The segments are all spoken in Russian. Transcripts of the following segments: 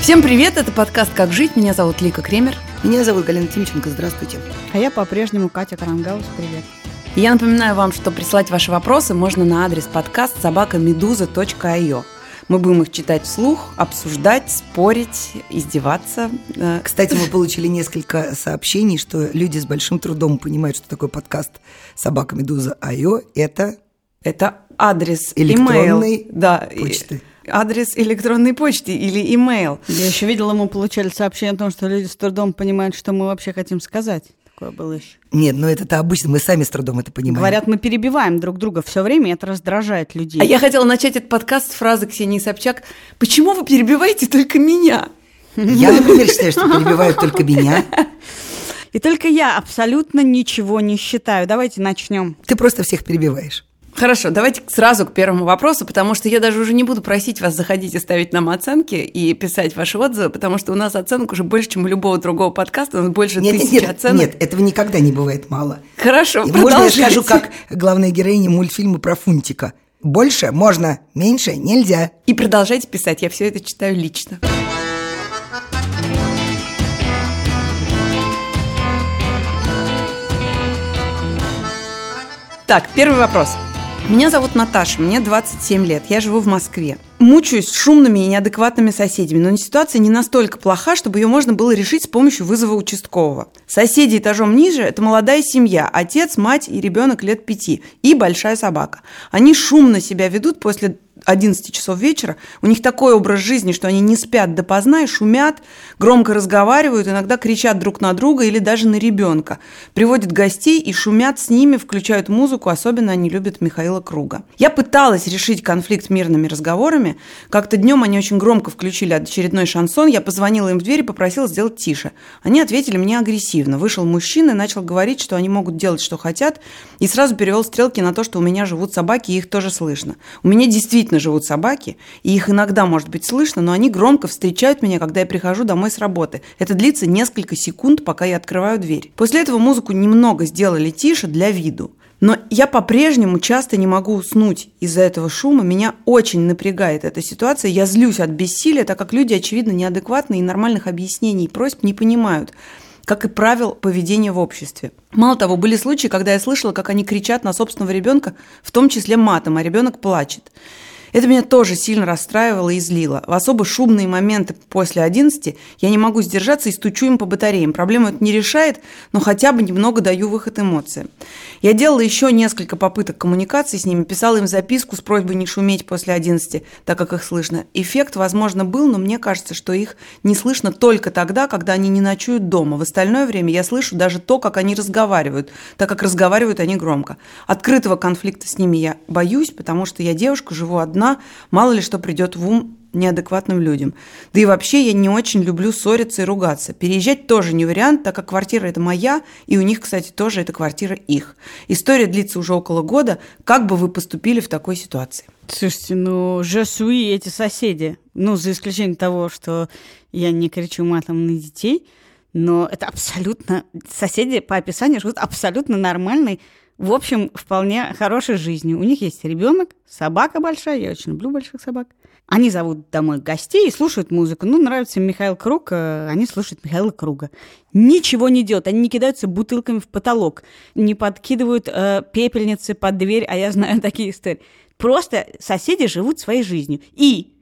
Всем привет, это подкаст «Как жить». Меня зовут Лика Кремер. Меня зовут Галина Тимченко. Здравствуйте. А я по-прежнему Катя Карангаус. Привет. И я напоминаю вам, что прислать ваши вопросы можно на адрес подкаст собакамедуза.io. Мы будем их читать вслух, обсуждать, спорить, издеваться. Э, Кстати, мы получили несколько сообщений, что люди с большим трудом понимают, что такое подкаст «Собака Медуза Айо». Это... Это адрес электронной email, да, почты. Адрес электронной почты или имейл. Я еще видела, мы получали сообщение о том, что люди с трудом понимают, что мы вообще хотим сказать. Такое было еще. Нет, но это-то обычно, мы сами с трудом это понимаем. Говорят, мы перебиваем друг друга все время, и это раздражает людей. А я хотела начать этот подкаст с фразы Ксении Собчак «Почему вы перебиваете только меня?» Я, например, считаю, что перебивают только меня. И только я абсолютно ничего не считаю. Давайте начнем. Ты просто всех перебиваешь. Хорошо, давайте сразу к первому вопросу, потому что я даже уже не буду просить вас заходить и ставить нам оценки и писать ваши отзывы, потому что у нас оценок уже больше, чем у любого другого подкаста, у нас больше нет, тысячи нет, оценок. Нет, этого никогда не бывает мало. Хорошо, и Можно я скажу, как главная героиня мультфильма про Фунтика? Больше можно, меньше нельзя. И продолжайте писать, я все это читаю лично. Так, первый вопрос. Меня зовут Наташа, мне 27 лет, я живу в Москве. Мучаюсь с шумными и неадекватными соседями, но ситуация не настолько плоха, чтобы ее можно было решить с помощью вызова участкового. Соседи этажом ниже – это молодая семья, отец, мать и ребенок лет пяти, и большая собака. Они шумно себя ведут после 11 часов вечера, у них такой образ жизни, что они не спят допоздна и шумят, громко разговаривают, иногда кричат друг на друга или даже на ребенка, приводят гостей и шумят с ними, включают музыку, особенно они любят Михаила Круга. Я пыталась решить конфликт мирными разговорами, как-то днем они очень громко включили очередной шансон, я позвонила им в дверь и попросила сделать тише. Они ответили мне агрессивно. Вышел мужчина и начал говорить, что они могут делать, что хотят, и сразу перевел стрелки на то, что у меня живут собаки, и их тоже слышно. У меня действительно действительно живут собаки, и их иногда может быть слышно, но они громко встречают меня, когда я прихожу домой с работы. Это длится несколько секунд, пока я открываю дверь. После этого музыку немного сделали тише для виду. Но я по-прежнему часто не могу уснуть из-за этого шума. Меня очень напрягает эта ситуация. Я злюсь от бессилия, так как люди, очевидно, неадекватные и нормальных объяснений и просьб не понимают как и правил поведения в обществе. Мало того, были случаи, когда я слышала, как они кричат на собственного ребенка, в том числе матом, а ребенок плачет. Это меня тоже сильно расстраивало и злило. В особо шумные моменты после 11 я не могу сдержаться и стучу им по батареям. Проблему это не решает, но хотя бы немного даю выход эмоциям. Я делала еще несколько попыток коммуникации с ними, писала им записку с просьбой не шуметь после 11, так как их слышно. Эффект, возможно, был, но мне кажется, что их не слышно только тогда, когда они не ночуют дома. В остальное время я слышу даже то, как они разговаривают, так как разговаривают они громко. Открытого конфликта с ними я боюсь, потому что я девушка, живу одна, одна, мало ли что придет в ум неадекватным людям. Да и вообще я не очень люблю ссориться и ругаться. Переезжать тоже не вариант, так как квартира это моя, и у них, кстати, тоже эта квартира их. История длится уже около года. Как бы вы поступили в такой ситуации? Слушайте, ну, suis эти соседи. Ну, за исключением того, что я не кричу матом на детей, но это абсолютно... Соседи по описанию живут абсолютно нормальной в общем, вполне хорошей жизнью. У них есть ребенок, собака большая, я очень люблю больших собак. Они зовут домой гостей и слушают музыку. Ну, нравится Михаил Круг, э, они слушают Михаила Круга. Ничего не делают, они не кидаются бутылками в потолок, не подкидывают э, пепельницы под дверь, а я знаю такие истории. Просто соседи живут своей жизнью. И,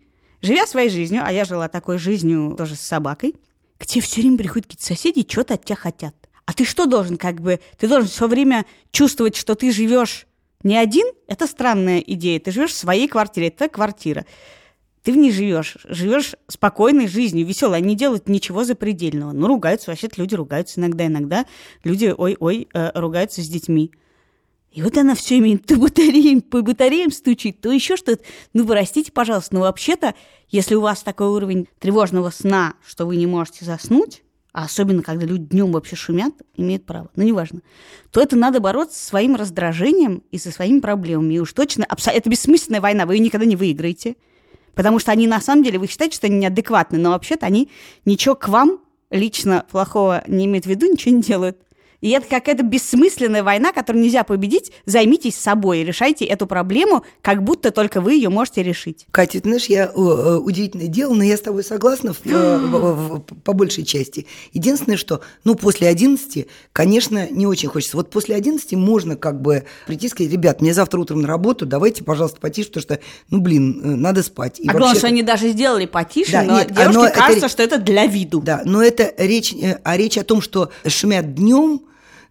живя своей жизнью, а я жила такой жизнью тоже с собакой, к тебе все время приходят какие-то соседи что-то от тебя хотят. А ты что должен, как бы, ты должен все время чувствовать, что ты живешь не один, это странная идея. Ты живешь в своей квартире, это квартира. Ты в ней живешь, живешь спокойной жизнью, веселой. Они не делают ничего запредельного. Ну, ругаются, вообще-то люди ругаются иногда. Иногда люди, ой-ой, э, ругаются с детьми. И вот она все имеет то батареям, по батареям стучит, то еще что-то. Ну, простите, пожалуйста, но вообще-то, если у вас такой уровень тревожного сна, что вы не можете заснуть, а особенно когда люди днем вообще шумят, имеют право, но неважно, то это надо бороться со своим раздражением и со своими проблемами. И уж точно, это бессмысленная война, вы ее никогда не выиграете, потому что они на самом деле, вы считаете, что они неадекватны, но вообще-то они ничего к вам лично плохого не имеют в виду, ничего не делают. И это какая-то бессмысленная война, которую нельзя победить. Займитесь собой, решайте эту проблему, как будто только вы ее можете решить. Катя, ты знаешь, я э, удивительное дело, но я с тобой согласна в, в, в, по большей части. Единственное, что, ну, после 11, конечно, не очень хочется. Вот после 11 можно как бы прийти и сказать, ребят, мне завтра утром на работу, давайте, пожалуйста, потише, потому что, ну, блин, э, надо спать. И а главное, что они даже сделали потише, да, но нет, девушке кажется, это, что это для виду. Да, но это речь, э, а речь о том, что шумят днем,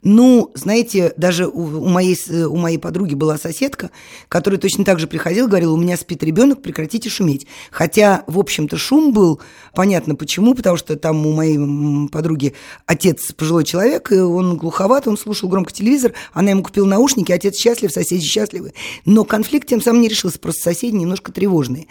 ну, знаете, даже у, у, моей, у моей подруги была соседка, которая точно так же приходила, говорила, у меня спит ребенок, прекратите шуметь. Хотя, в общем-то, шум был, понятно почему, потому что там у моей подруги отец пожилой человек, и он глуховат, он слушал громко телевизор, она ему купила наушники, отец счастлив, соседи счастливы. Но конфликт тем самым не решился, просто соседи немножко тревожные.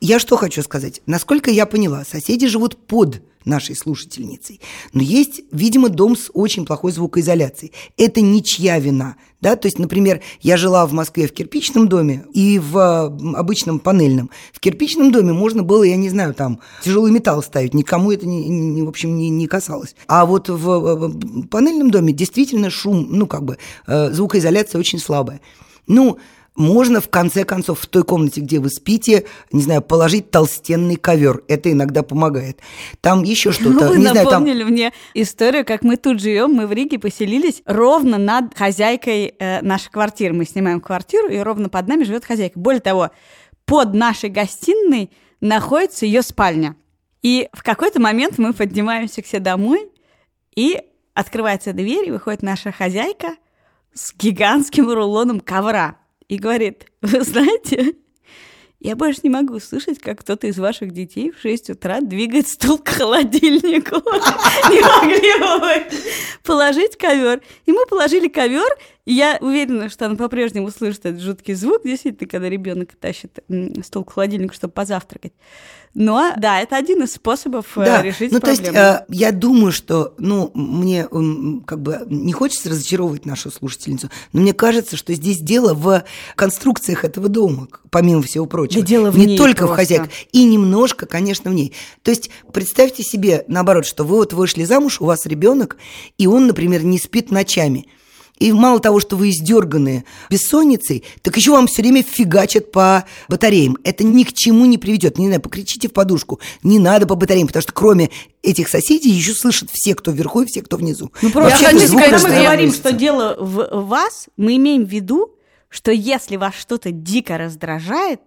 Я что хочу сказать? Насколько я поняла, соседи живут под нашей слушательницей. Но есть, видимо, дом с очень плохой звукоизоляцией. Это ничья вина. Да? То есть, например, я жила в Москве в кирпичном доме и в обычном панельном. В кирпичном доме можно было, я не знаю, там тяжелый металл ставить, никому это, не, не, в общем, не, не касалось. А вот в панельном доме действительно шум, ну, как бы, э, звукоизоляция очень слабая. Ну, можно, в конце концов, в той комнате, где вы спите, не знаю, положить толстенный ковер. Это иногда помогает. Там еще что-то. Вы не напомнили знаю, там... мне историю, как мы тут живем. Мы в Риге поселились ровно над хозяйкой э, нашей квартиры. Мы снимаем квартиру, и ровно под нами живет хозяйка. Более того, под нашей гостиной находится ее спальня. И в какой-то момент мы поднимаемся к себе домой, и открывается дверь, и выходит наша хозяйка с гигантским рулоном ковра и говорит, вы знаете, я больше не могу слышать, как кто-то из ваших детей в 6 утра двигает стул к холодильнику. Не могли бы вы положить ковер? И мы положили ковер, и я уверена, что она по-прежнему слышит этот жуткий звук, действительно, когда ребенок тащит стул к холодильнику, чтобы позавтракать. Но да, это один из способов э, да. решить ну, проблему. То есть, э, я думаю, что, ну, мне как бы не хочется разочаровывать нашу слушательницу, но мне кажется, что здесь дело в конструкциях этого дома, помимо всего прочего. Да дело в не ней только просто. в хозяйках, и немножко, конечно, в ней. То есть представьте себе, наоборот, что вы вот вышли замуж, у вас ребенок, и он, например, не спит ночами. И мало того, что вы издерганные бессонницей, так еще вам все время фигачат по батареям. Это ни к чему не приведет. Не знаю, покричите в подушку. Не надо по батареям, потому что кроме этих соседей еще слышат все, кто вверху и все, кто внизу. Ну, просто Я хочу сказать, когда мы говорим, что дело в вас, мы имеем в виду, что если вас что-то дико раздражает,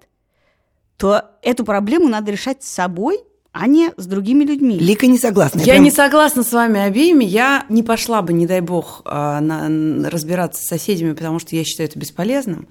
то эту проблему надо решать с собой – а не с другими людьми. Лика не согласна. Я, я прям... не согласна с вами обеими. Я не пошла бы, не дай бог, а, на, разбираться с соседями, потому что я считаю это бесполезным.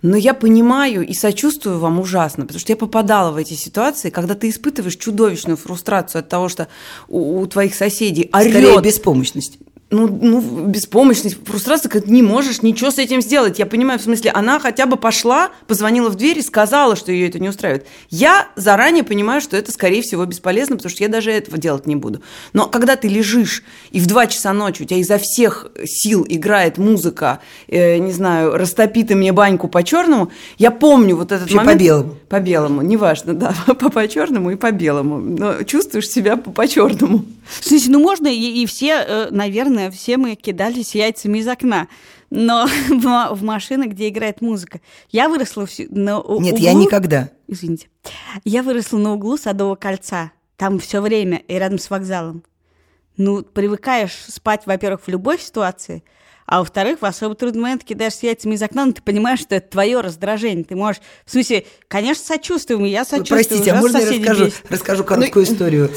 Но я понимаю и сочувствую вам ужасно, потому что я попадала в эти ситуации, когда ты испытываешь чудовищную фрустрацию от того, что у, у твоих соседей орёт. Скорее беспомощность ну, ну, беспомощность, фрустрация, как не можешь ничего с этим сделать. Я понимаю, в смысле, она хотя бы пошла, позвонила в дверь и сказала, что ее это не устраивает. Я заранее понимаю, что это, скорее всего, бесполезно, потому что я даже этого делать не буду. Но когда ты лежишь, и в 2 часа ночи у тебя изо всех сил играет музыка, э, не знаю, растопи ты мне баньку по-черному, я помню вот этот Еще момент. по белому. По белому, неважно, да, по черному и по белому. Но чувствуешь себя по черному. Слушайте, ну можно и, и все, э, наверное, все мы кидались яйцами из окна. Но в, машины, где играет музыка. Я выросла в, на у, Нет, углу... я никогда. Извините. Я выросла на углу Садового кольца. Там все время и рядом с вокзалом. Ну, привыкаешь спать, во-первых, в любой ситуации – а во-вторых, в особо трудный момент кидаешь с яйцами из окна, но ты понимаешь, что это твое раздражение. Ты можешь, в смысле, конечно, сочувствуем, я сочувствую. Простите, а можно я расскажу, расскажу короткую ну... историю?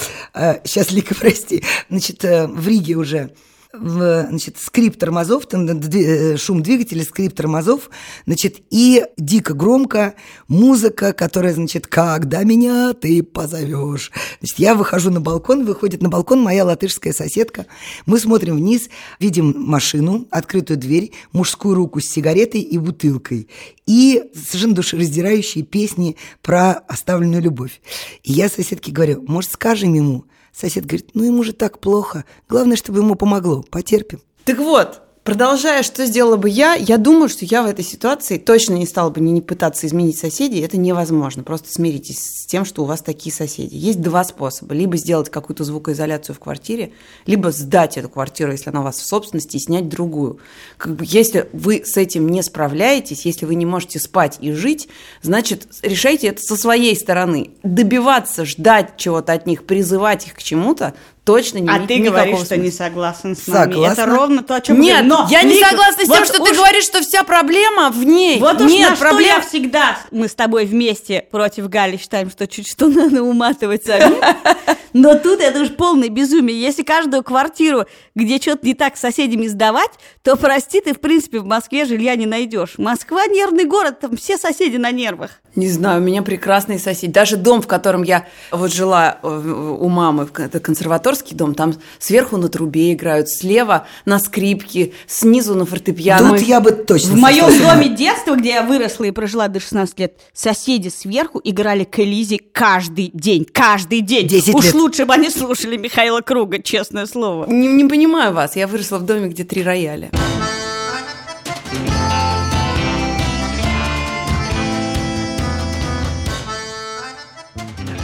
Сейчас, Лика, прости. Значит, э, в Риге уже в, значит, скрип тормозов, там э, шум двигателя, скрип тормозов, значит, и дико громко музыка, которая, значит, когда меня ты позовешь. Значит, я выхожу на балкон, выходит на балкон моя латышская соседка. Мы смотрим вниз, видим машину, открытую дверь, мужскую руку с сигаретой и бутылкой. И совершенно душераздирающие песни про оставленную любовь. И я соседке говорю, может, скажем ему, Сосед говорит, ну ему же так плохо. Главное, чтобы ему помогло. Потерпим. Так вот, Продолжая, что сделала бы я, я думаю, что я в этой ситуации точно не стала бы не, пытаться изменить соседей, это невозможно. Просто смиритесь с тем, что у вас такие соседи. Есть два способа. Либо сделать какую-то звукоизоляцию в квартире, либо сдать эту квартиру, если она у вас в собственности, и снять другую. Как бы, если вы с этим не справляетесь, если вы не можете спать и жить, значит, решайте это со своей стороны. Добиваться, ждать чего-то от них, призывать их к чему-то, точно не А имеет ты говоришь, что смысла. не согласен с нами. Согласна. Это ровно то, о чем Нет, но, я не согласна с тем, вот что уж- ты говоришь, что вся проблема в ней. Вот уж Нет, на что проблема... я всегда. Мы с тобой вместе против Гали считаем, что чуть что надо уматывать самим. Но тут это уж полное безумие. Если каждую квартиру, где что-то не так с соседями сдавать, то, прости, ты, в принципе, в Москве жилья не найдешь. Москва нервный город, там все соседи на нервах. Не знаю, у меня прекрасные соседи. Даже дом, в котором я вот жила э, у мамы, это консерваторский дом, там сверху на трубе играют, слева на скрипке, снизу на фортепиано. Тут я бы точно В моем доме детства, где я выросла и прожила до 16 лет, соседи сверху играли к Элизе каждый день. Каждый день. 10 Уж лет. лучше бы они слушали Михаила Круга, честное слово. Не, не понимаю вас, я выросла в доме, где три рояля.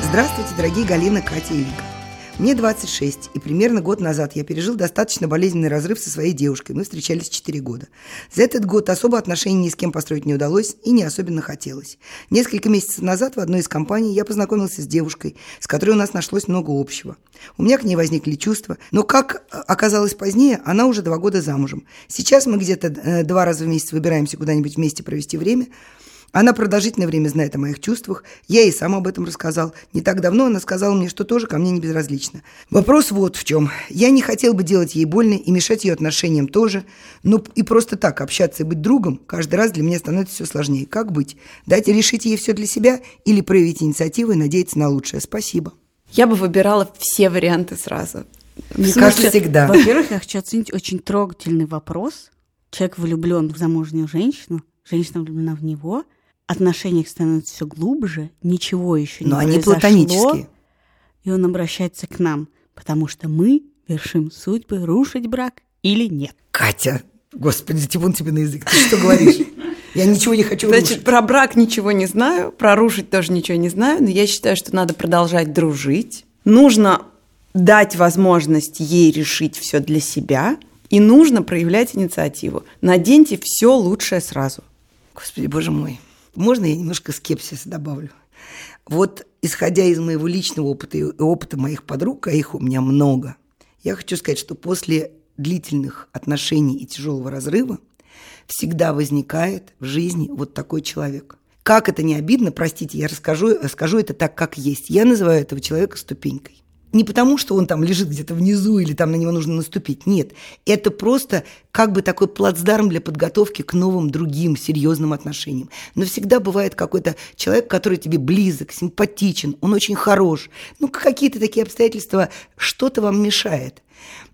Здравствуйте, дорогие Галина, Катя и Вика. Мне 26, и примерно год назад я пережил достаточно болезненный разрыв со своей девушкой. Мы встречались 4 года. За этот год особо отношений ни с кем построить не удалось и не особенно хотелось. Несколько месяцев назад в одной из компаний я познакомился с девушкой, с которой у нас нашлось много общего. У меня к ней возникли чувства, но, как э, оказалось позднее, она уже два года замужем. Сейчас мы где-то э, два раза в месяц выбираемся куда-нибудь вместе провести время – она продолжительное время знает о моих чувствах. Я ей сам об этом рассказал. Не так давно она сказала мне, что тоже ко мне не безразлично. Вопрос вот в чем. Я не хотел бы делать ей больно и мешать ее отношениям тоже. Но и просто так общаться и быть другом каждый раз для меня становится все сложнее. Как быть? Дать решить ей все для себя или проявить инициативу и надеяться на лучшее? Спасибо. Я бы выбирала все варианты сразу. Мне кажется, всегда. Во-первых, я хочу оценить очень трогательный вопрос. Человек влюблен в замужнюю женщину, женщина влюблена в него, отношения их становятся все глубже, ничего еще не Но они произошло, платонические. И он обращается к нам, потому что мы вершим судьбы, рушить брак или нет. Катя, господи, типун тебе на язык. Ты что говоришь? Я ничего не хочу Значит, рушить. про брак ничего не знаю, про рушить тоже ничего не знаю, но я считаю, что надо продолжать дружить. Нужно дать возможность ей решить все для себя, и нужно проявлять инициативу. Наденьте все лучшее сразу. Господи, боже мой. Можно я немножко скепсиса добавлю? Вот, исходя из моего личного опыта и опыта моих подруг, а их у меня много, я хочу сказать, что после длительных отношений и тяжелого разрыва всегда возникает в жизни вот такой человек. Как это не обидно, простите, я расскажу, скажу это так, как есть. Я называю этого человека ступенькой. Не потому, что он там лежит где-то внизу или там на него нужно наступить. Нет, это просто как бы такой плацдарм для подготовки к новым другим серьезным отношениям. Но всегда бывает какой-то человек, который тебе близок, симпатичен, он очень хорош. Ну, какие-то такие обстоятельства, что-то вам мешает.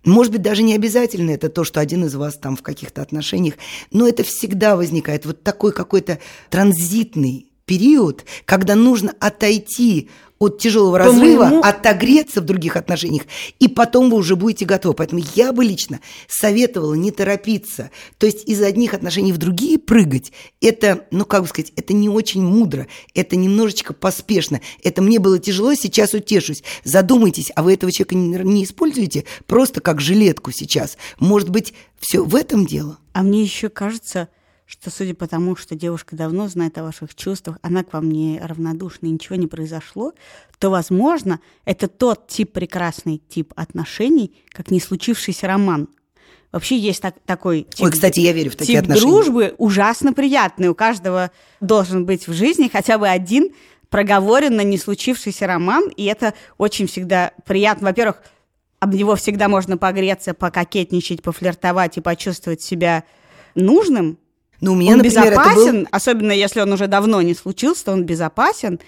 Может быть, даже не обязательно это то, что один из вас там в каких-то отношениях, но это всегда возникает. Вот такой какой-то транзитный период, когда нужно отойти от тяжелого По разрыва, моему- отогреться в других отношениях, и потом вы уже будете готовы. Поэтому я бы лично советовала не торопиться. То есть из одних отношений в другие прыгать, это, ну как бы сказать, это не очень мудро, это немножечко поспешно. Это мне было тяжело, сейчас утешусь. Задумайтесь, а вы этого человека не, не используете просто как жилетку сейчас. Может быть, все в этом дело? А мне еще кажется, что судя по тому, что девушка давно знает о ваших чувствах, она к вам не равнодушна и ничего не произошло, то, возможно, это тот тип, прекрасный тип отношений, как не случившийся роман. Вообще есть так- такой тип, Ой, кстати, я верю в такие тип отношения. дружбы ужасно приятный. У каждого должен быть в жизни хотя бы один проговоренно не случившийся роман, и это очень всегда приятно. Во-первых, об него всегда можно погреться, пококетничать, пофлиртовать и почувствовать себя нужным. Ну, у меня, он например, это был... безопасен, особенно если он уже давно не случился, то он безопасен.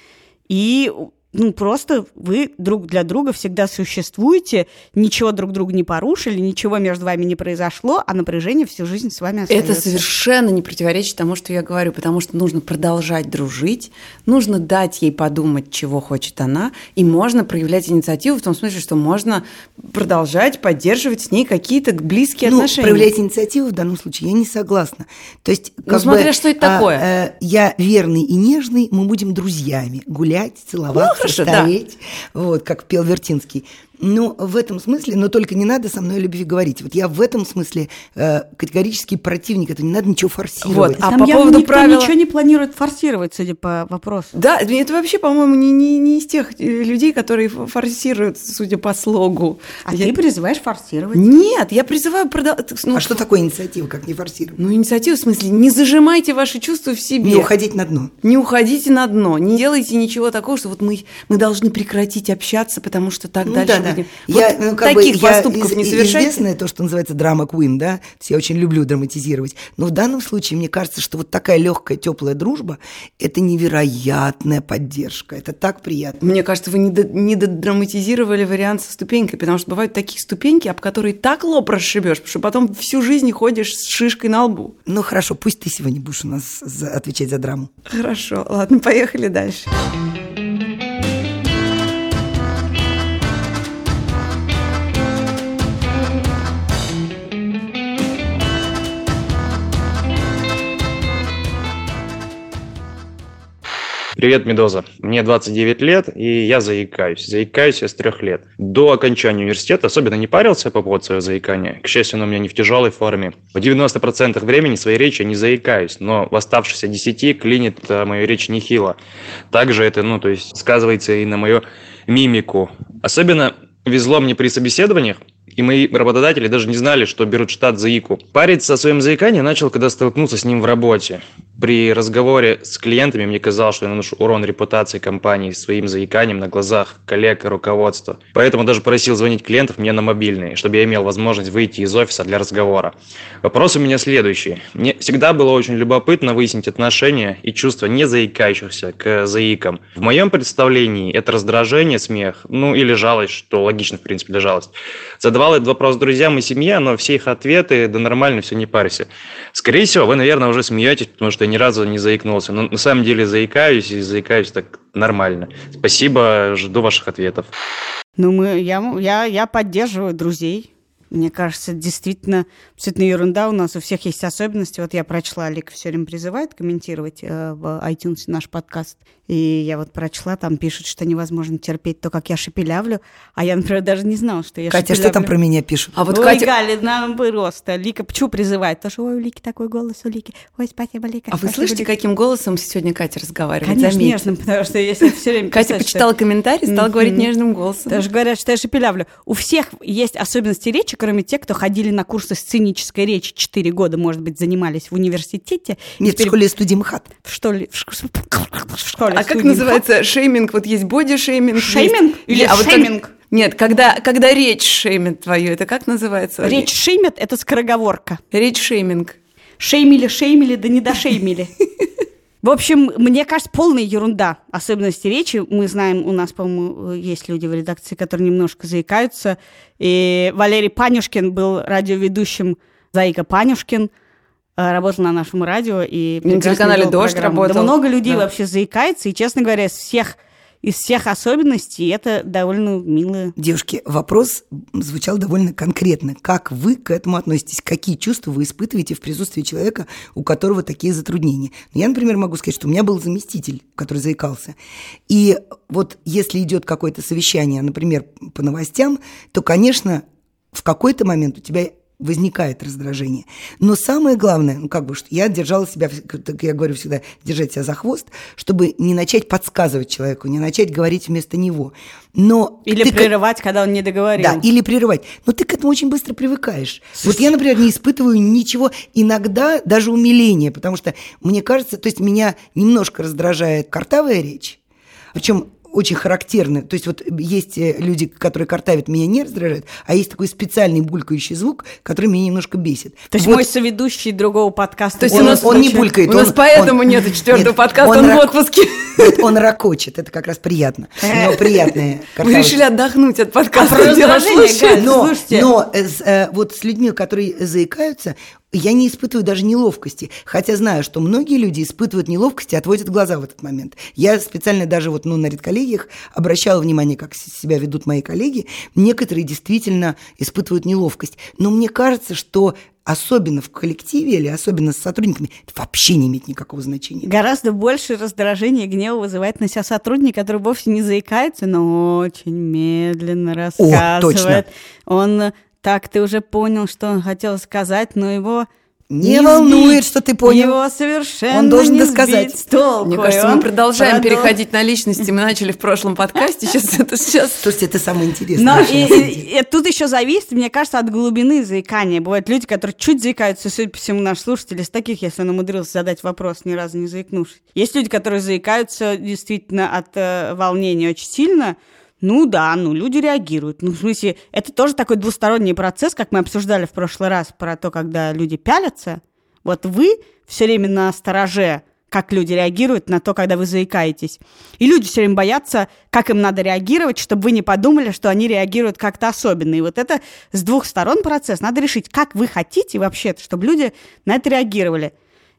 И ну, просто вы друг для друга всегда существуете, ничего друг друга не порушили, ничего между вами не произошло, а напряжение всю жизнь с вами остается. Это совершенно не противоречит тому, что я говорю, потому что нужно продолжать дружить, нужно дать ей подумать, чего хочет она, и можно проявлять инициативу в том смысле, что можно продолжать поддерживать с ней какие-то близкие ну, отношения. проявлять инициативу в данном случае я не согласна. То есть, Ну, как смотря бы, что это такое. э, я верный и нежный, мы будем друзьями, гулять, целоваться, Ну, хорошо, да. стареть, вот, как пел Вертинский. Ну, в этом смысле, но только не надо со мной о любви говорить. Вот я в этом смысле э, категорический противник, это не надо ничего форсировать. Вот, а Там по поводу никто правила- ничего не планирует форсировать, судя по вопросу. Да, это вообще, по-моему, не, не, не из тех э, людей, которые форсируют, судя по слогу. А Я- ты призываешь форсировать. Нет, я призываю продолжать. Ну, а что такое инициатива, как не форсировать? Ну, инициатива в смысле, не зажимайте ваши чувства в себе. Не уходить на дно. Не уходите на дно, не делайте ничего такого, что вот мы, мы должны прекратить общаться, потому что так Ну дальше да, да. будем. Я, Вот ну, как бы, таких я поступков из- не совершайте. Известное то, что называется драма queen, да, я очень люблю драматизировать. Но в данном случае мне кажется, что вот такая легкая, теплая дружба – это невероятная поддержка, это так приятно. Мне кажется, вы не, до- не додраматизировали вариант со ступенькой, потому что бывают такие ступеньки, об которые так лоб расшибешь, что потом всю жизнь ходишь с шишкой на лбу. Ну хорошо, пусть ты сегодня будешь у нас за- отвечать за драму. Хорошо, ладно, поехали дальше. Привет, Медоза. Мне 29 лет, и я заикаюсь. Заикаюсь я с трех лет. До окончания университета особенно не парился по поводу своего заикания. К счастью, оно у меня не в тяжелой форме. В 90% времени своей речи я не заикаюсь, но в оставшихся 10 клинит э, мою речь нехило. Также это, ну, то есть сказывается и на мою мимику. Особенно везло мне при собеседованиях, и мои работодатели даже не знали, что берут штат заику. Париться о своем заикании начал, когда столкнулся с ним в работе. При разговоре с клиентами мне казалось, что я наношу урон репутации компании своим заиканием на глазах коллег и руководства. Поэтому даже просил звонить клиентов мне на мобильный, чтобы я имел возможность выйти из офиса для разговора. Вопрос у меня следующий. Мне всегда было очень любопытно выяснить отношения и чувства не заикающихся к заикам. В моем представлении это раздражение, смех, ну или жалость, что логично, в принципе, для жалость. Задавал этот вопрос друзьям и семье, но все их ответы, да нормально, все, не парься. Скорее всего, вы, наверное, уже смеетесь, потому что я ни разу не заикнулся. Но на самом деле заикаюсь и заикаюсь так нормально. Спасибо, жду ваших ответов. Ну, мы, я, я, я поддерживаю друзей. Мне кажется, действительно, действительно ерунда. У нас у всех есть особенности. Вот я прочла, Лика все время призывает комментировать э, в iTunes наш подкаст. И я вот прочла, там пишут, что невозможно терпеть то, как я шепелявлю. А я, например, даже не знала, что я Катя, что шепелявлю. там про меня пишут? А вот Ой, Катя, Галя, нам просто. Лика почему призывает? Потому что, ой, у Лики такой голос, у Лики. Ой, спасибо, Лика. а вы спасибо, слышите, Лика». каким голосом сегодня Катя разговаривает? Конечно, Заметьте. нежным, потому что если все время Катя писать, что- почитала комментарий, стала Мгм. говорить нежным голосом. Даже говорят, что я шепелявлю. У всех есть особенности речи, кроме тех, кто ходили на курсы сценической речи 4 года, может быть, занимались в университете. Нет, в теперь школе студии МХАТ. В школе. В, в школе А как называется шейминг? Вот есть боди-шейминг. Шейминг или а вот шейминг? Нет, когда, когда речь шеймит твою, это как называется? Речь шеймят – это скороговорка. Речь шейминг. Шеймили, шеймили, да не дошеймили. В общем, мне кажется, полная ерунда. Особенности речи. Мы знаем, у нас, по-моему, есть люди в редакции, которые немножко заикаются. И Валерий Панюшкин был радиоведущим Заика Панюшкин. Э, Работал на нашем радио и На телеканале «Дождь» программу. работал. Да много людей Да. вообще заикается. И, честно говоря, из всех, из всех особенностей это довольно мило. Девушки, вопрос звучал довольно конкретно. Как вы к этому относитесь? Какие чувства вы испытываете в присутствии человека, у которого такие затруднения? Ну, Я, например, могу сказать, что у меня был заместитель, который заикался. И вот если идет какое-то совещание, например, по новостям, то, конечно, в какой-то момент у тебя возникает раздражение. Но самое главное, ну как бы, что я держала себя, как я говорю всегда, держать себя за хвост, чтобы не начать подсказывать человеку, не начать говорить вместо него. Но Или ты к- прерывать, когда он не договорил. да, или прерывать. Но ты к этому очень быстро привыкаешь. Вот я, например, не испытываю ничего, иногда даже умиления, потому что мне кажется, то есть меня немножко раздражает картавая речь, причем очень характерно. То есть вот есть э, люди, которые картавят, меня не раздражают, а есть такой специальный булькающий звук, который меня немножко бесит. То есть Вот. мой соведущий другого подкаста. То есть Он- у нас, он не булькает, У нас он- поэтому он- нету четвертого нет, подкаста, он он, в ра- отпуске. Вот он ракочет, это как раз приятно. Но приятное. Вы решили отдохнуть от подкаста. А слушать. Галь, Но, но э, э, вот с людьми, которые заикаются, я не испытываю даже неловкости. Хотя знаю, что многие люди испытывают неловкость и отводят глаза в этот момент. Я специально даже вот ну, на редколлегиях обращала внимание, как себя ведут мои коллеги. Некоторые действительно испытывают неловкость. Но мне кажется, что особенно в коллективе или особенно с сотрудниками, это вообще не имеет никакого значения. Гораздо больше раздражения и гнева вызывает на себя сотрудник, который вовсе не заикается, но очень медленно рассказывает. точно. Он так, ты уже понял, что он хотел сказать, но его Не сбить. волнует, что ты понял. Его совершенно Он должен не досказать. сбить толку. Мне кажется, мы продолжаем продол- переходить на личности. Мы начали в прошлом подкасте. Сейчас это сейчас. Слушайте, это самое интересное. Но и, и- и тут еще зависит, мне кажется, от глубины заикания. Бывают люди, которые чуть заикаются, судя по всему, наш слушатель из таких, если он умудрился задать вопрос, ни разу не заикнувшись. Есть люди, которые заикаются действительно от э, волнения очень сильно. Ну да, ну люди реагируют. Ну, в смысле, это тоже такой двусторонний процесс, как мы обсуждали в прошлый раз про то, когда люди пялятся. Вот вы все время на стороже, как люди реагируют на то, когда вы заикаетесь. И люди все время боятся, как им надо реагировать, чтобы вы не подумали, что они реагируют как-то особенно. И вот это с двух сторон процесс. Надо решить, как вы хотите вообще, чтобы люди на это реагировали.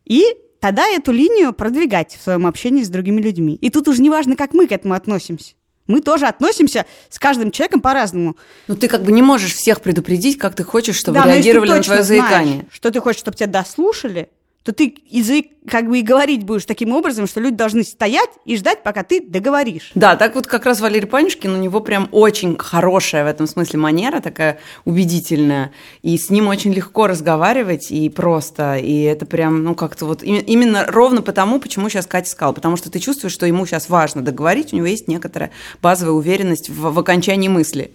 И тогда эту линию продвигать в своем общении с другими людьми. И тут уже не важно, как мы к этому относимся. Мы тоже относимся с каждым человеком по-разному. Ну, ты как бы не можешь всех предупредить, как ты хочешь, чтобы Да, реагировали на твое знаешь, заикание. что ты хочешь, чтобы тебя дослушали, то ты заик- как бы и говорить будешь таким образом, что люди должны стоять и ждать, пока ты договоришь. Да, так вот как раз Валерий Панюшкин, у него прям очень хорошая в этом смысле манера, такая убедительная. И с ним очень легко разговаривать и просто. И это прям, ну, как-то вот именно ровно потому, почему сейчас Катя сказала. Потому что ты чувствуешь, что ему сейчас важно договорить, у него есть некоторая базовая уверенность в, в окончании мысли.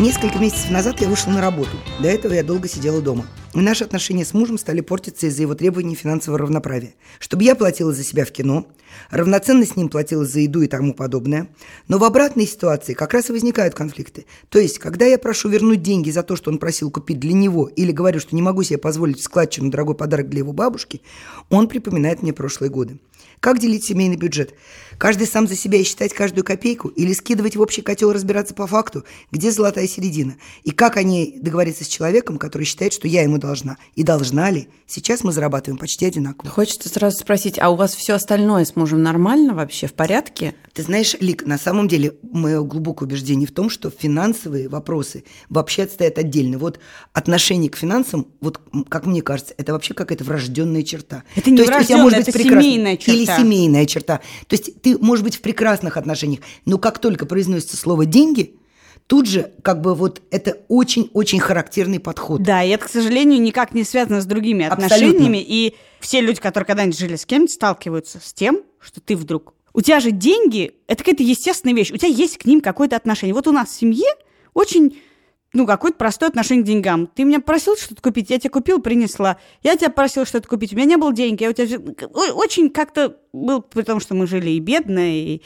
Несколько месяцев назад я вышла на работу. До этого я долго сидела дома. И наши отношения с мужем стали портиться из-за его требований финансового равноправия. Чтобы я платила за себя в кино, равноценно с ним платила за еду и тому подобное. Но в обратной ситуации как раз и возникают конфликты. То есть, когда я прошу вернуть деньги за то, что он просил купить для него, или говорю, что не могу себе позволить складчину дорогой подарок для его бабушки, он припоминает мне прошлые годы. Как делить семейный бюджет? Каждый сам за себя и считать каждую копейку? Или скидывать в общий котел разбираться по факту, где золотая середина? И как они договориться с человеком, который считает, что я ему должна? И должна ли? Сейчас мы зарабатываем почти одинаково. Хочется сразу спросить, а у вас все остальное с мужем нормально вообще, в порядке? Ты знаешь, Лик, на самом деле мое глубокое убеждение в том, что финансовые вопросы вообще отстоят отдельно. Вот отношение к финансам, вот как мне кажется, это вообще какая-то врожденная черта. Это не То есть у тебя врожденная, может быть это семейная черта. Или семейная черта. То есть ты можешь быть в прекрасных отношениях, но как только произносится слово «деньги», тут же как бы вот это очень-очень характерный подход. Да, и это, к сожалению, никак не связано с другими Абсолютно. отношениями. И все люди, которые когда-нибудь жили с кем-нибудь, сталкиваются с тем, что ты вдруг... У тебя же деньги – это какая-то естественная вещь. У тебя есть к ним какое-то отношение. Вот у нас в семье очень ну, какое-то простое отношение к деньгам. Ты меня просил что-то купить, я тебе купил, принесла. Я тебя просил что-то купить, у меня не было денег, я у тебя... Очень как-то был, потому что мы жили и бедно, и,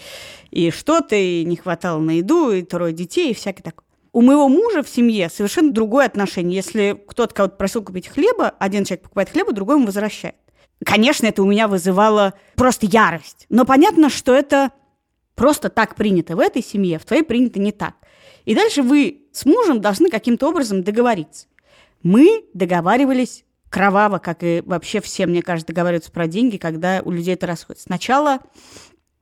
и что-то, и не хватало на еду, и трое детей, и всякое такое. У моего мужа в семье совершенно другое отношение. Если кто-то кого-то просил купить хлеба, один человек покупает хлеба, другой ему возвращает. Конечно, это у меня вызывало просто ярость. Но понятно, что это просто так принято в этой семье, в твоей принято не так. И дальше вы с мужем должны каким-то образом договориться. Мы договаривались кроваво, как и вообще все, мне кажется, договариваются про деньги, когда у людей это расходится. Сначала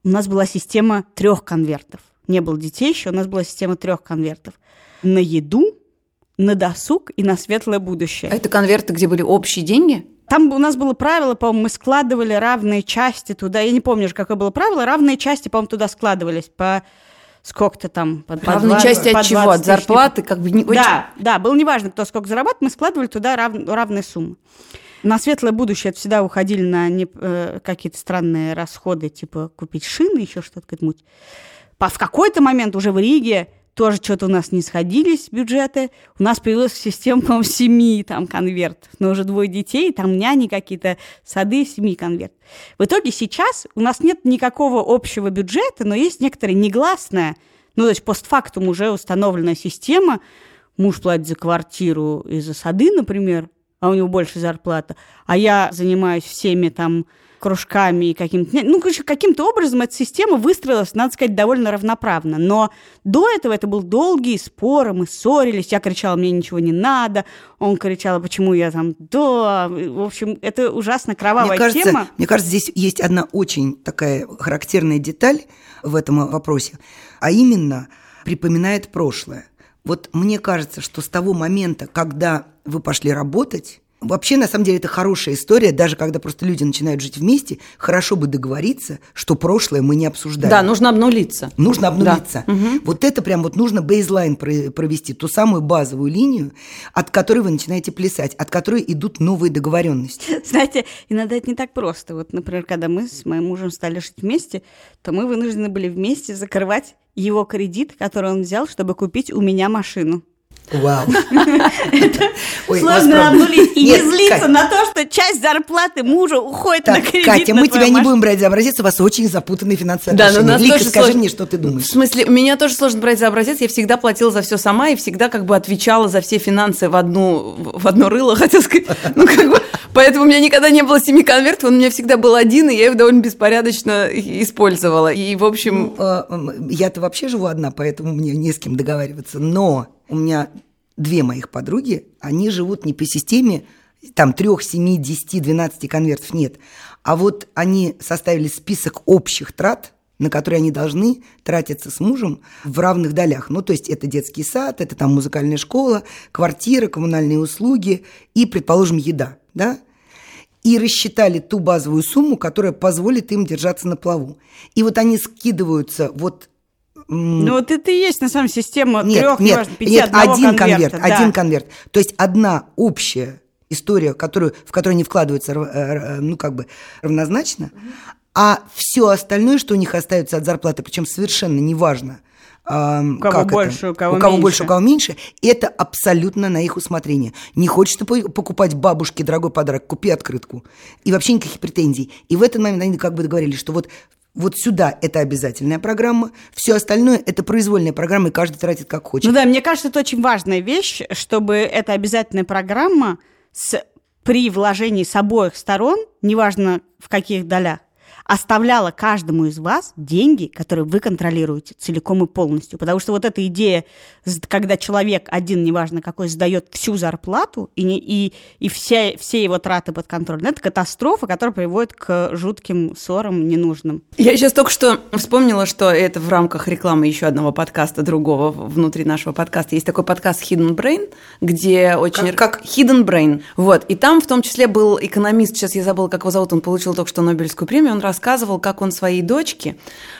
у нас была система трех конвертов. Не было детей еще, у нас была система трех конвертов. На еду, на досуг и на светлое будущее. А это конверты, где были общие деньги? Там у нас было правило, по-моему, мы складывали равные части туда. Я не помню уже, какое было правило. Равные части, по-моему, туда складывались по сколько-то там. По, 20 части от чего? 20 От зарплаты? Как бы не очень- да, да, было неважно, кто сколько зарабатывает, мы складывали туда рав- равные суммы. На светлое будущее это всегда уходили на не- э, какие-то странные расходы, типа купить шины, еще что-то какая-то муть. По- в какой-то момент уже в Риге тоже что-то у нас не сходились бюджеты. У нас появилась система, по-моему, семи там конвертов. Но уже двое детей, там няни какие-то, сады, семи конверт. В итоге сейчас у нас нет никакого общего бюджета, но есть некоторая негласная, ну, то есть постфактум уже установленная система, муж платит за квартиру и за сады, например, а у него больше зарплата, а я занимаюсь всеми там кружками и каким-то... Ну, короче, каким-то образом эта система выстроилась, надо сказать, довольно равноправно. Но до этого это был долгий спор, мы ссорились, я кричала, мне ничего не надо, он кричал, почему я там... Да, в общем, это ужасно кровавая мне кажется, тема. Мне кажется, здесь есть одна очень такая характерная деталь в этом вопросе, а именно припоминает прошлое. Вот мне кажется, что с того момента, когда вы пошли работать, Вообще, на самом деле, это хорошая история, даже когда просто люди начинают жить вместе, хорошо бы договориться, что прошлое мы не обсуждаем. Да, нужно обнулиться. Нужно обнулиться. Да. Угу. Вот это прям вот нужно бейзлайн провести, ту самую базовую линию, от которой вы начинаете плясать, от которой идут новые договоренности. Знаете, иногда это не так просто. Вот, например, когда мы с моим мужем стали жить вместе, то мы вынуждены были вместе закрывать его кредит, который он взял, чтобы купить у меня машину. Вау. Сложно обнулить и не злиться на то, что часть зарплаты мужа уходит на кредит Катя, мы тебя не будем брать за образец, у вас очень запутанные финансовые отношения. Лика, скажи мне, что ты думаешь. В смысле, меня тоже сложно брать за образец, я всегда платила за все сама и всегда как бы отвечала за все финансы в одну в одно рыло, хотел сказать. Ну, как бы, поэтому у меня никогда не было семи конвертов, он у меня всегда был один, и я его довольно беспорядочно использовала. И, в общем... Ну, а, я-то вообще живу одна, поэтому мне не с кем договариваться. Но у меня две моих подруги, они живут не по системе там трех, семи, десяти, двенадцати конвертов, нет. А вот они составили список общих трат, на которые они должны тратиться с мужем в равных долях. Ну, то есть это детский сад, это там музыкальная школа, квартира, коммунальные услуги и, предположим, еда, да? И рассчитали ту базовую сумму, которая позволит им держаться на плаву. И вот они скидываются вот ну вот это и есть на самом деле система нет, трех, нет, неважно, пяти, нет, один конверт, да. один конверт. То есть одна общая история, которую, в которую не вкладывается, э, ну как бы равнозначно, а все остальное, что у них остается от зарплаты, причем совершенно неважно, у кого как больше, это? у кого, у кого меньше. больше, у кого меньше, это абсолютно на их усмотрение. Не хочешь ты покупать бабушке дорогой подарок, купи открытку. И вообще никаких претензий. И в этот момент они как бы договорились, что вот вот сюда это обязательная программа, все остальное это произвольная программа, и каждый тратит как хочет. Ну да, мне кажется, это очень важная вещь, чтобы эта обязательная программа с, при вложении с обоих сторон, неважно в каких долях, оставляла каждому из вас деньги, которые вы контролируете целиком и полностью. Потому что вот эта идея, когда человек один, неважно какой, сдает всю зарплату и, не, и, и все, все его траты под контролем, это катастрофа, которая приводит к жутким ссорам ненужным. Я сейчас только что вспомнила, что это в рамках рекламы еще одного подкаста другого внутри нашего подкаста. Есть такой подкаст Hidden Brain, где очень... Как? как? Hidden Brain. Вот. И там в том числе был экономист, сейчас я забыла, как его зовут, он получил только что Нобелевскую премию, он рассказывал, как он своей дочке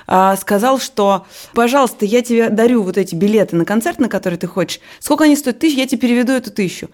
а, сказал, что, пожалуйста, я тебе дарю вот эти билеты на концерт, на который ты хочешь. Сколько они стоят? Тысяч, я тебе переведу эту тысячу.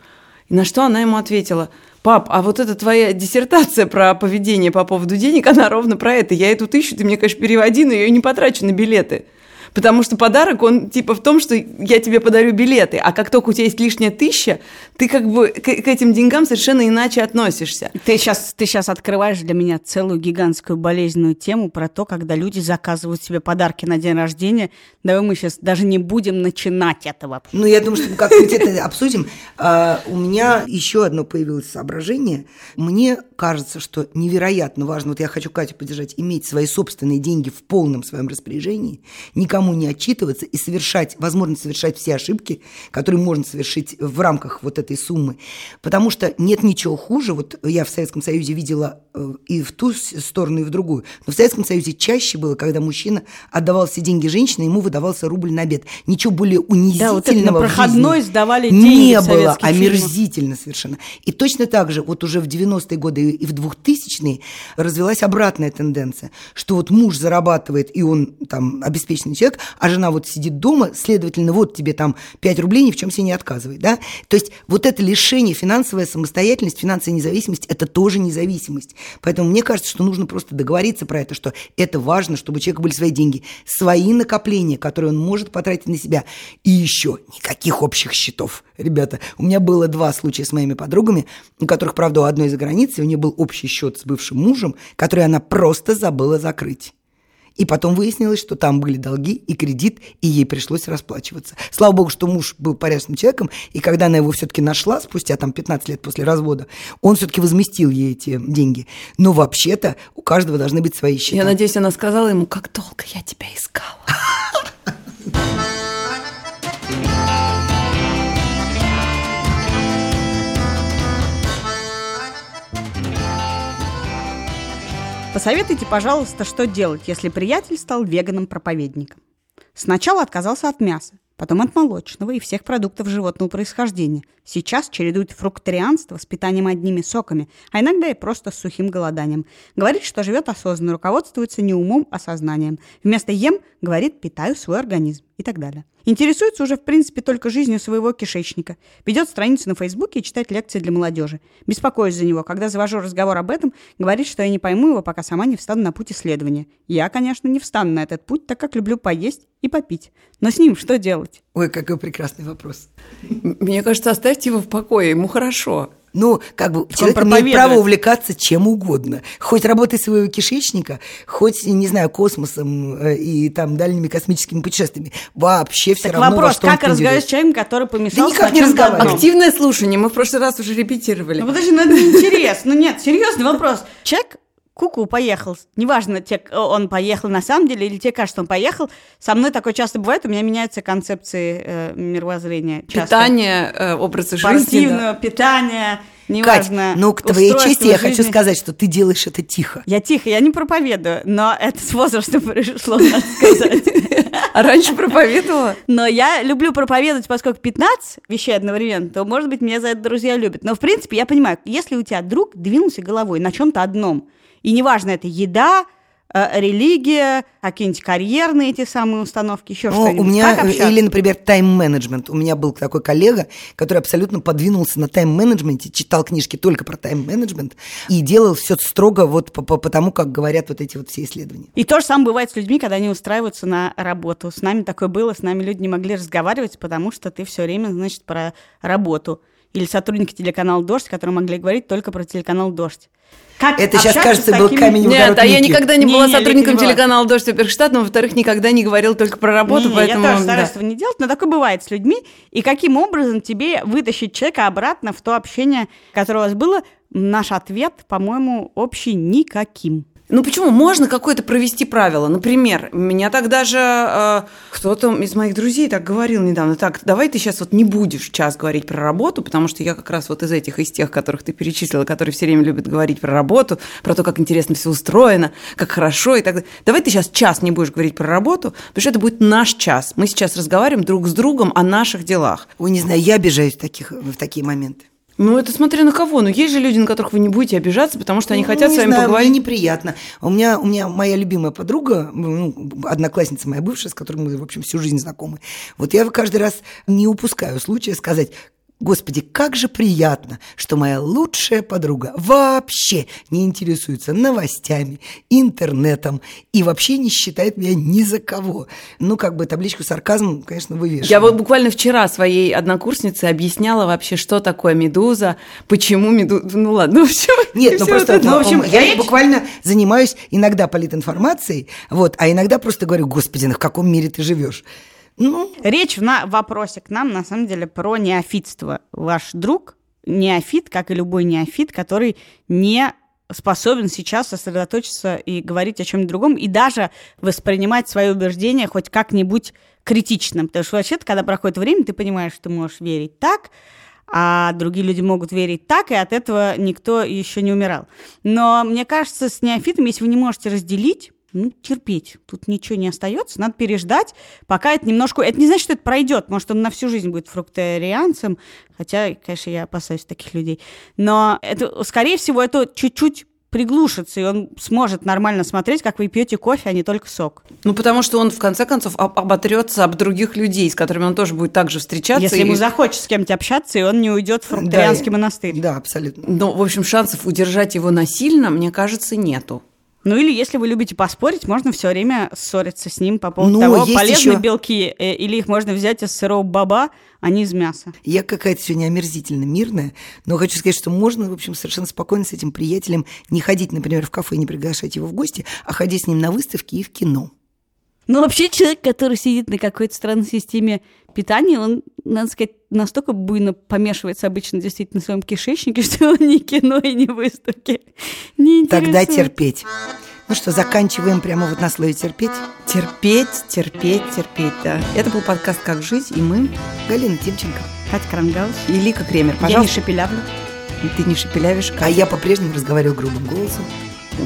И на что она ему ответила, пап, а вот эта твоя диссертация про поведение по поводу денег, она ровно про это. Я эту тысячу, ты мне, конечно, переводи, но я ее не потрачу на билеты. Потому что подарок, он типа в том, что я тебе подарю билеты, а как только у тебя есть лишняя тысяча, ты как бы к, к этим деньгам совершенно иначе относишься. Ты сейчас, ты сейчас открываешь для меня целую гигантскую болезненную тему про то, когда люди заказывают себе подарки на день рождения. Давай мы сейчас даже не будем начинать этого. Ну, я думаю, что мы как-нибудь это обсудим. А, у меня еще одно появилось соображение. Мне кажется, что невероятно важно, вот я хочу Катю поддержать, иметь свои собственные деньги в полном своем распоряжении, никому никому не отчитываться и совершать, возможно, совершать все ошибки, которые можно совершить в рамках вот этой суммы. Потому что нет ничего хуже. Вот я в Советском Союзе видела э, и в ту сторону, и в другую. Но в Советском Союзе чаще было, когда мужчина отдавал все деньги женщине, ему выдавался рубль на обед. Ничего более унизительного да, вот это на проходной сдавали деньги не было, омерзительно совершенно. И точно так же вот уже в 90-е годы и в 2000-е развелась обратная тенденция, что вот муж зарабатывает, и он там обеспеченный человек, человек, а жена вот сидит дома, следовательно, вот тебе там 5 рублей, ни в чем себе не отказывает, да? То есть вот это лишение, финансовая самостоятельность, финансовая независимость, это тоже независимость. Поэтому мне кажется, что нужно просто договориться про это, что это важно, чтобы у человека были свои деньги, свои накопления, которые он может потратить на себя. И еще никаких общих счетов. Ребята, у меня было два случая с моими подругами, у которых, правда, у одной за границей, у нее был общий счет с бывшим мужем, который она просто забыла закрыть. И потом выяснилось, что там были долги и кредит, и ей пришлось расплачиваться. Слава богу, что муж был порядочным человеком, и когда она его все-таки нашла, спустя там 15 лет после развода, он все-таки возместил ей эти деньги. Но вообще-то у каждого должны быть свои счета. Я надеюсь, она сказала ему, как долго я тебя искала. Посоветуйте, пожалуйста, что делать, если приятель стал веганом-проповедником. Сначала отказался от мяса, потом от молочного и всех продуктов животного происхождения. Сейчас чередует фрукторианство с питанием одними соками, а иногда и просто с сухим голоданием. Говорит, что живет осознанно, руководствуется не умом, а сознанием. Вместо «ем» говорит «питаю свой организм» и так далее. Интересуется уже, в принципе, только жизнью своего кишечника. Ведет страницу на Фейсбуке и читает лекции для молодежи. Беспокоюсь за него. Когда завожу разговор об этом, говорит, что я не пойму его, пока сама не встану на путь исследования. Я, конечно, не встану на этот путь, так как люблю поесть и попить. Но с ним что делать? Ой, какой прекрасный вопрос. Мне кажется, оставьте его в покое, ему хорошо. Ну, как бы человек имеет право увлекаться чем угодно. Хоть работой своего кишечника, хоть, не знаю, космосом э, и там дальними космическими путешествиями. Вообще все так равно вопрос, во как разговаривать с человеком, который помешался Да никак не разговаривать. Активное слушание, мы в прошлый раз уже репетировали. Ну подожди, ну это интересно. Ну нет, серьезный вопрос. Человек куку поехал. Неважно, те, он поехал на самом деле или тебе кажется, он поехал. Со мной такое часто бывает, у меня меняются концепции э, мировоззрения. часто. Питание, э, образы жизни. да. Спортивное питание, Кать, неважно. ну, к твоей чести я хочу сказать, что ты делаешь это тихо. Я тихо, я не проповедую, но это с возрастом пришло, надо сказать. А раньше проповедовала? Но я люблю проповедовать, поскольку 15 вещей одновременно, то, может быть, меня за это друзья любят. Но, в принципе, я понимаю, если у тебя друг двинулся головой на чем-то одном, и неважно, это еда, религия, какие-нибудь карьерные эти самые установки, еще Ну, что-нибудь. у меня, Как общаться? или, например, тайм-менеджмент. У меня был такой коллега, который абсолютно подвинулся на тайм-менеджменте, читал книжки только про тайм-менеджмент и делал все строго вот по, по- по тому, как говорят вот эти вот все исследования. И то же самое бывает с людьми, когда они устраиваются на работу. С нами такое было, с нами люди не могли разговаривать, потому что ты все время, значит, про работу. Или сотрудники телеканала «Дождь», которые могли говорить только про телеканал «Дождь». Как Это сейчас, кажется, с был такими- камень в Нет, а я никогда не была Не-не, сотрудником не была. телеканала «Дождь» Суперштат, но, во-вторых, никогда не говорил только про работу, Не-не, поэтому... я тоже да. стараюсь этого не делать, но такое бывает с людьми. И каким образом тебе вытащить человека обратно в то общение, которое у вас было? Наш ответ, по-моему, общий никаким. Ну почему? Можно какое-то провести правило. Например, меня так даже э, кто-то из моих друзей так говорил недавно. Так, давай ты сейчас вот не будешь час говорить про работу, потому что я как раз вот из этих, из тех, которых ты перечислила, которые все время любят говорить про работу, про то, как интересно все устроено, как хорошо и так далее. Давай ты сейчас час не будешь говорить про работу, потому что это будет наш час. Мы сейчас разговариваем друг с другом о наших делах. Ой, не знаю, я обижаюсь в, таких, в такие моменты. Ну, это смотря на кого. Но есть же люди, на которых вы не будете обижаться, потому что они Ну, хотят с вами знаю, поговорить. Мне неприятно. У меня, у меня моя любимая подруга, ну, одноклассница моя бывшая, с которой мы, в общем, всю жизнь знакомы. Вот я каждый раз не упускаю случая сказать, Господи, как же приятно, что моя лучшая подруга вообще не интересуется новостями, интернетом и вообще не считает меня ни за кого. Ну, как бы табличку сарказм, конечно, вывешиваю. Я вот буквально вчера своей однокурснице объясняла вообще, что такое медуза, почему медуза. Ну ладно, все. Нет, ну просто, Ну, в общем, я речь- буквально занимаюсь иногда политинформацией, вот, а иногда просто говорю, господи, ну в каком мире ты живешь? Ну, Речь в на вопросе к нам, на самом деле, про неофитство. Ваш друг неофит, как и любой неофит, который не способен сейчас сосредоточиться и говорить о чем-нибудь другом, и даже воспринимать свои убеждения хоть как-нибудь критично. Потому что вообще-то, когда проходит время, ты понимаешь, что ты можешь верить так, а другие люди могут верить так, и от этого никто еще не умирал. Но мне кажется, с неофитом, если вы не можете разделить, ну, терпеть. Тут ничего не остается. Надо переждать, пока это немножко... Это не значит, что это пройдет. Может, он на всю жизнь будет фрукторианцем. Хотя, конечно, я опасаюсь таких людей. Но это, скорее всего, это чуть-чуть приглушится, и он сможет нормально смотреть, как вы пьете кофе, а не только сок. Ну, потому что он, в конце концов, об- оботрется об других людей, с которыми он тоже будет также встречаться. Если и- ему захочется с кем-то общаться, и он не уйдет в фрукторианский да, монастырь. Да, абсолютно. Но, в общем, шансов удержать его насильно, мне кажется, нету. Ну или если вы любите поспорить, можно все время ссориться с ним по поводу Ну, того, полезны еще- белки, э, или их можно взять из сырого баба, а не из мяса. Я какая-то сегодня омерзительно мирная, но хочу сказать, что можно, в общем, совершенно спокойно с этим приятелем не ходить, например, в кафе и не приглашать его в гости, а ходить с ним на выставки и в кино. Ну, вообще человек, который сидит на какой-то странной системе питания, он, надо сказать, настолько буйно помешивается обычно действительно в своем кишечнике, что он ни кино и ни выставки не Тогда интересует. терпеть. Ну что, заканчиваем прямо вот на слове терпеть. Терпеть, терпеть, терпеть, да. Это был подкаст «Как жить», и мы, Галина Тимченко. Катя Крангаус. и Лика Кремер. Я не Пожалуйста, шепелявлю. ты не шепелявишь, А я по-прежнему разговариваю грубым голосом.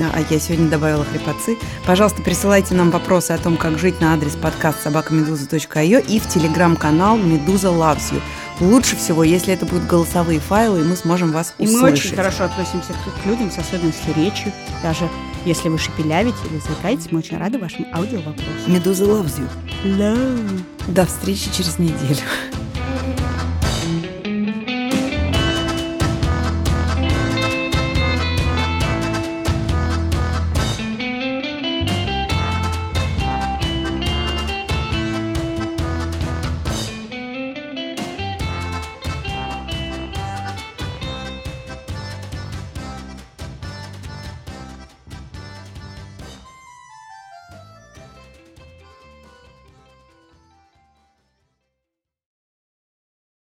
А я сегодня добавила хрипотцы. Пожалуйста, присылайте нам вопросы о том, как жить на адрес подкаст собакамедуза.io и в телеграм-канал «Медуза loves you». Лучше всего, если это будут голосовые файлы, и мы сможем вас И мы услышать. очень хорошо относимся к, к людям с особенностью речи. Даже если вы шепелявите или заикаетесь, мы очень рады вашим аудиовопросам. Медуза loves you. Love. До встречи через неделю.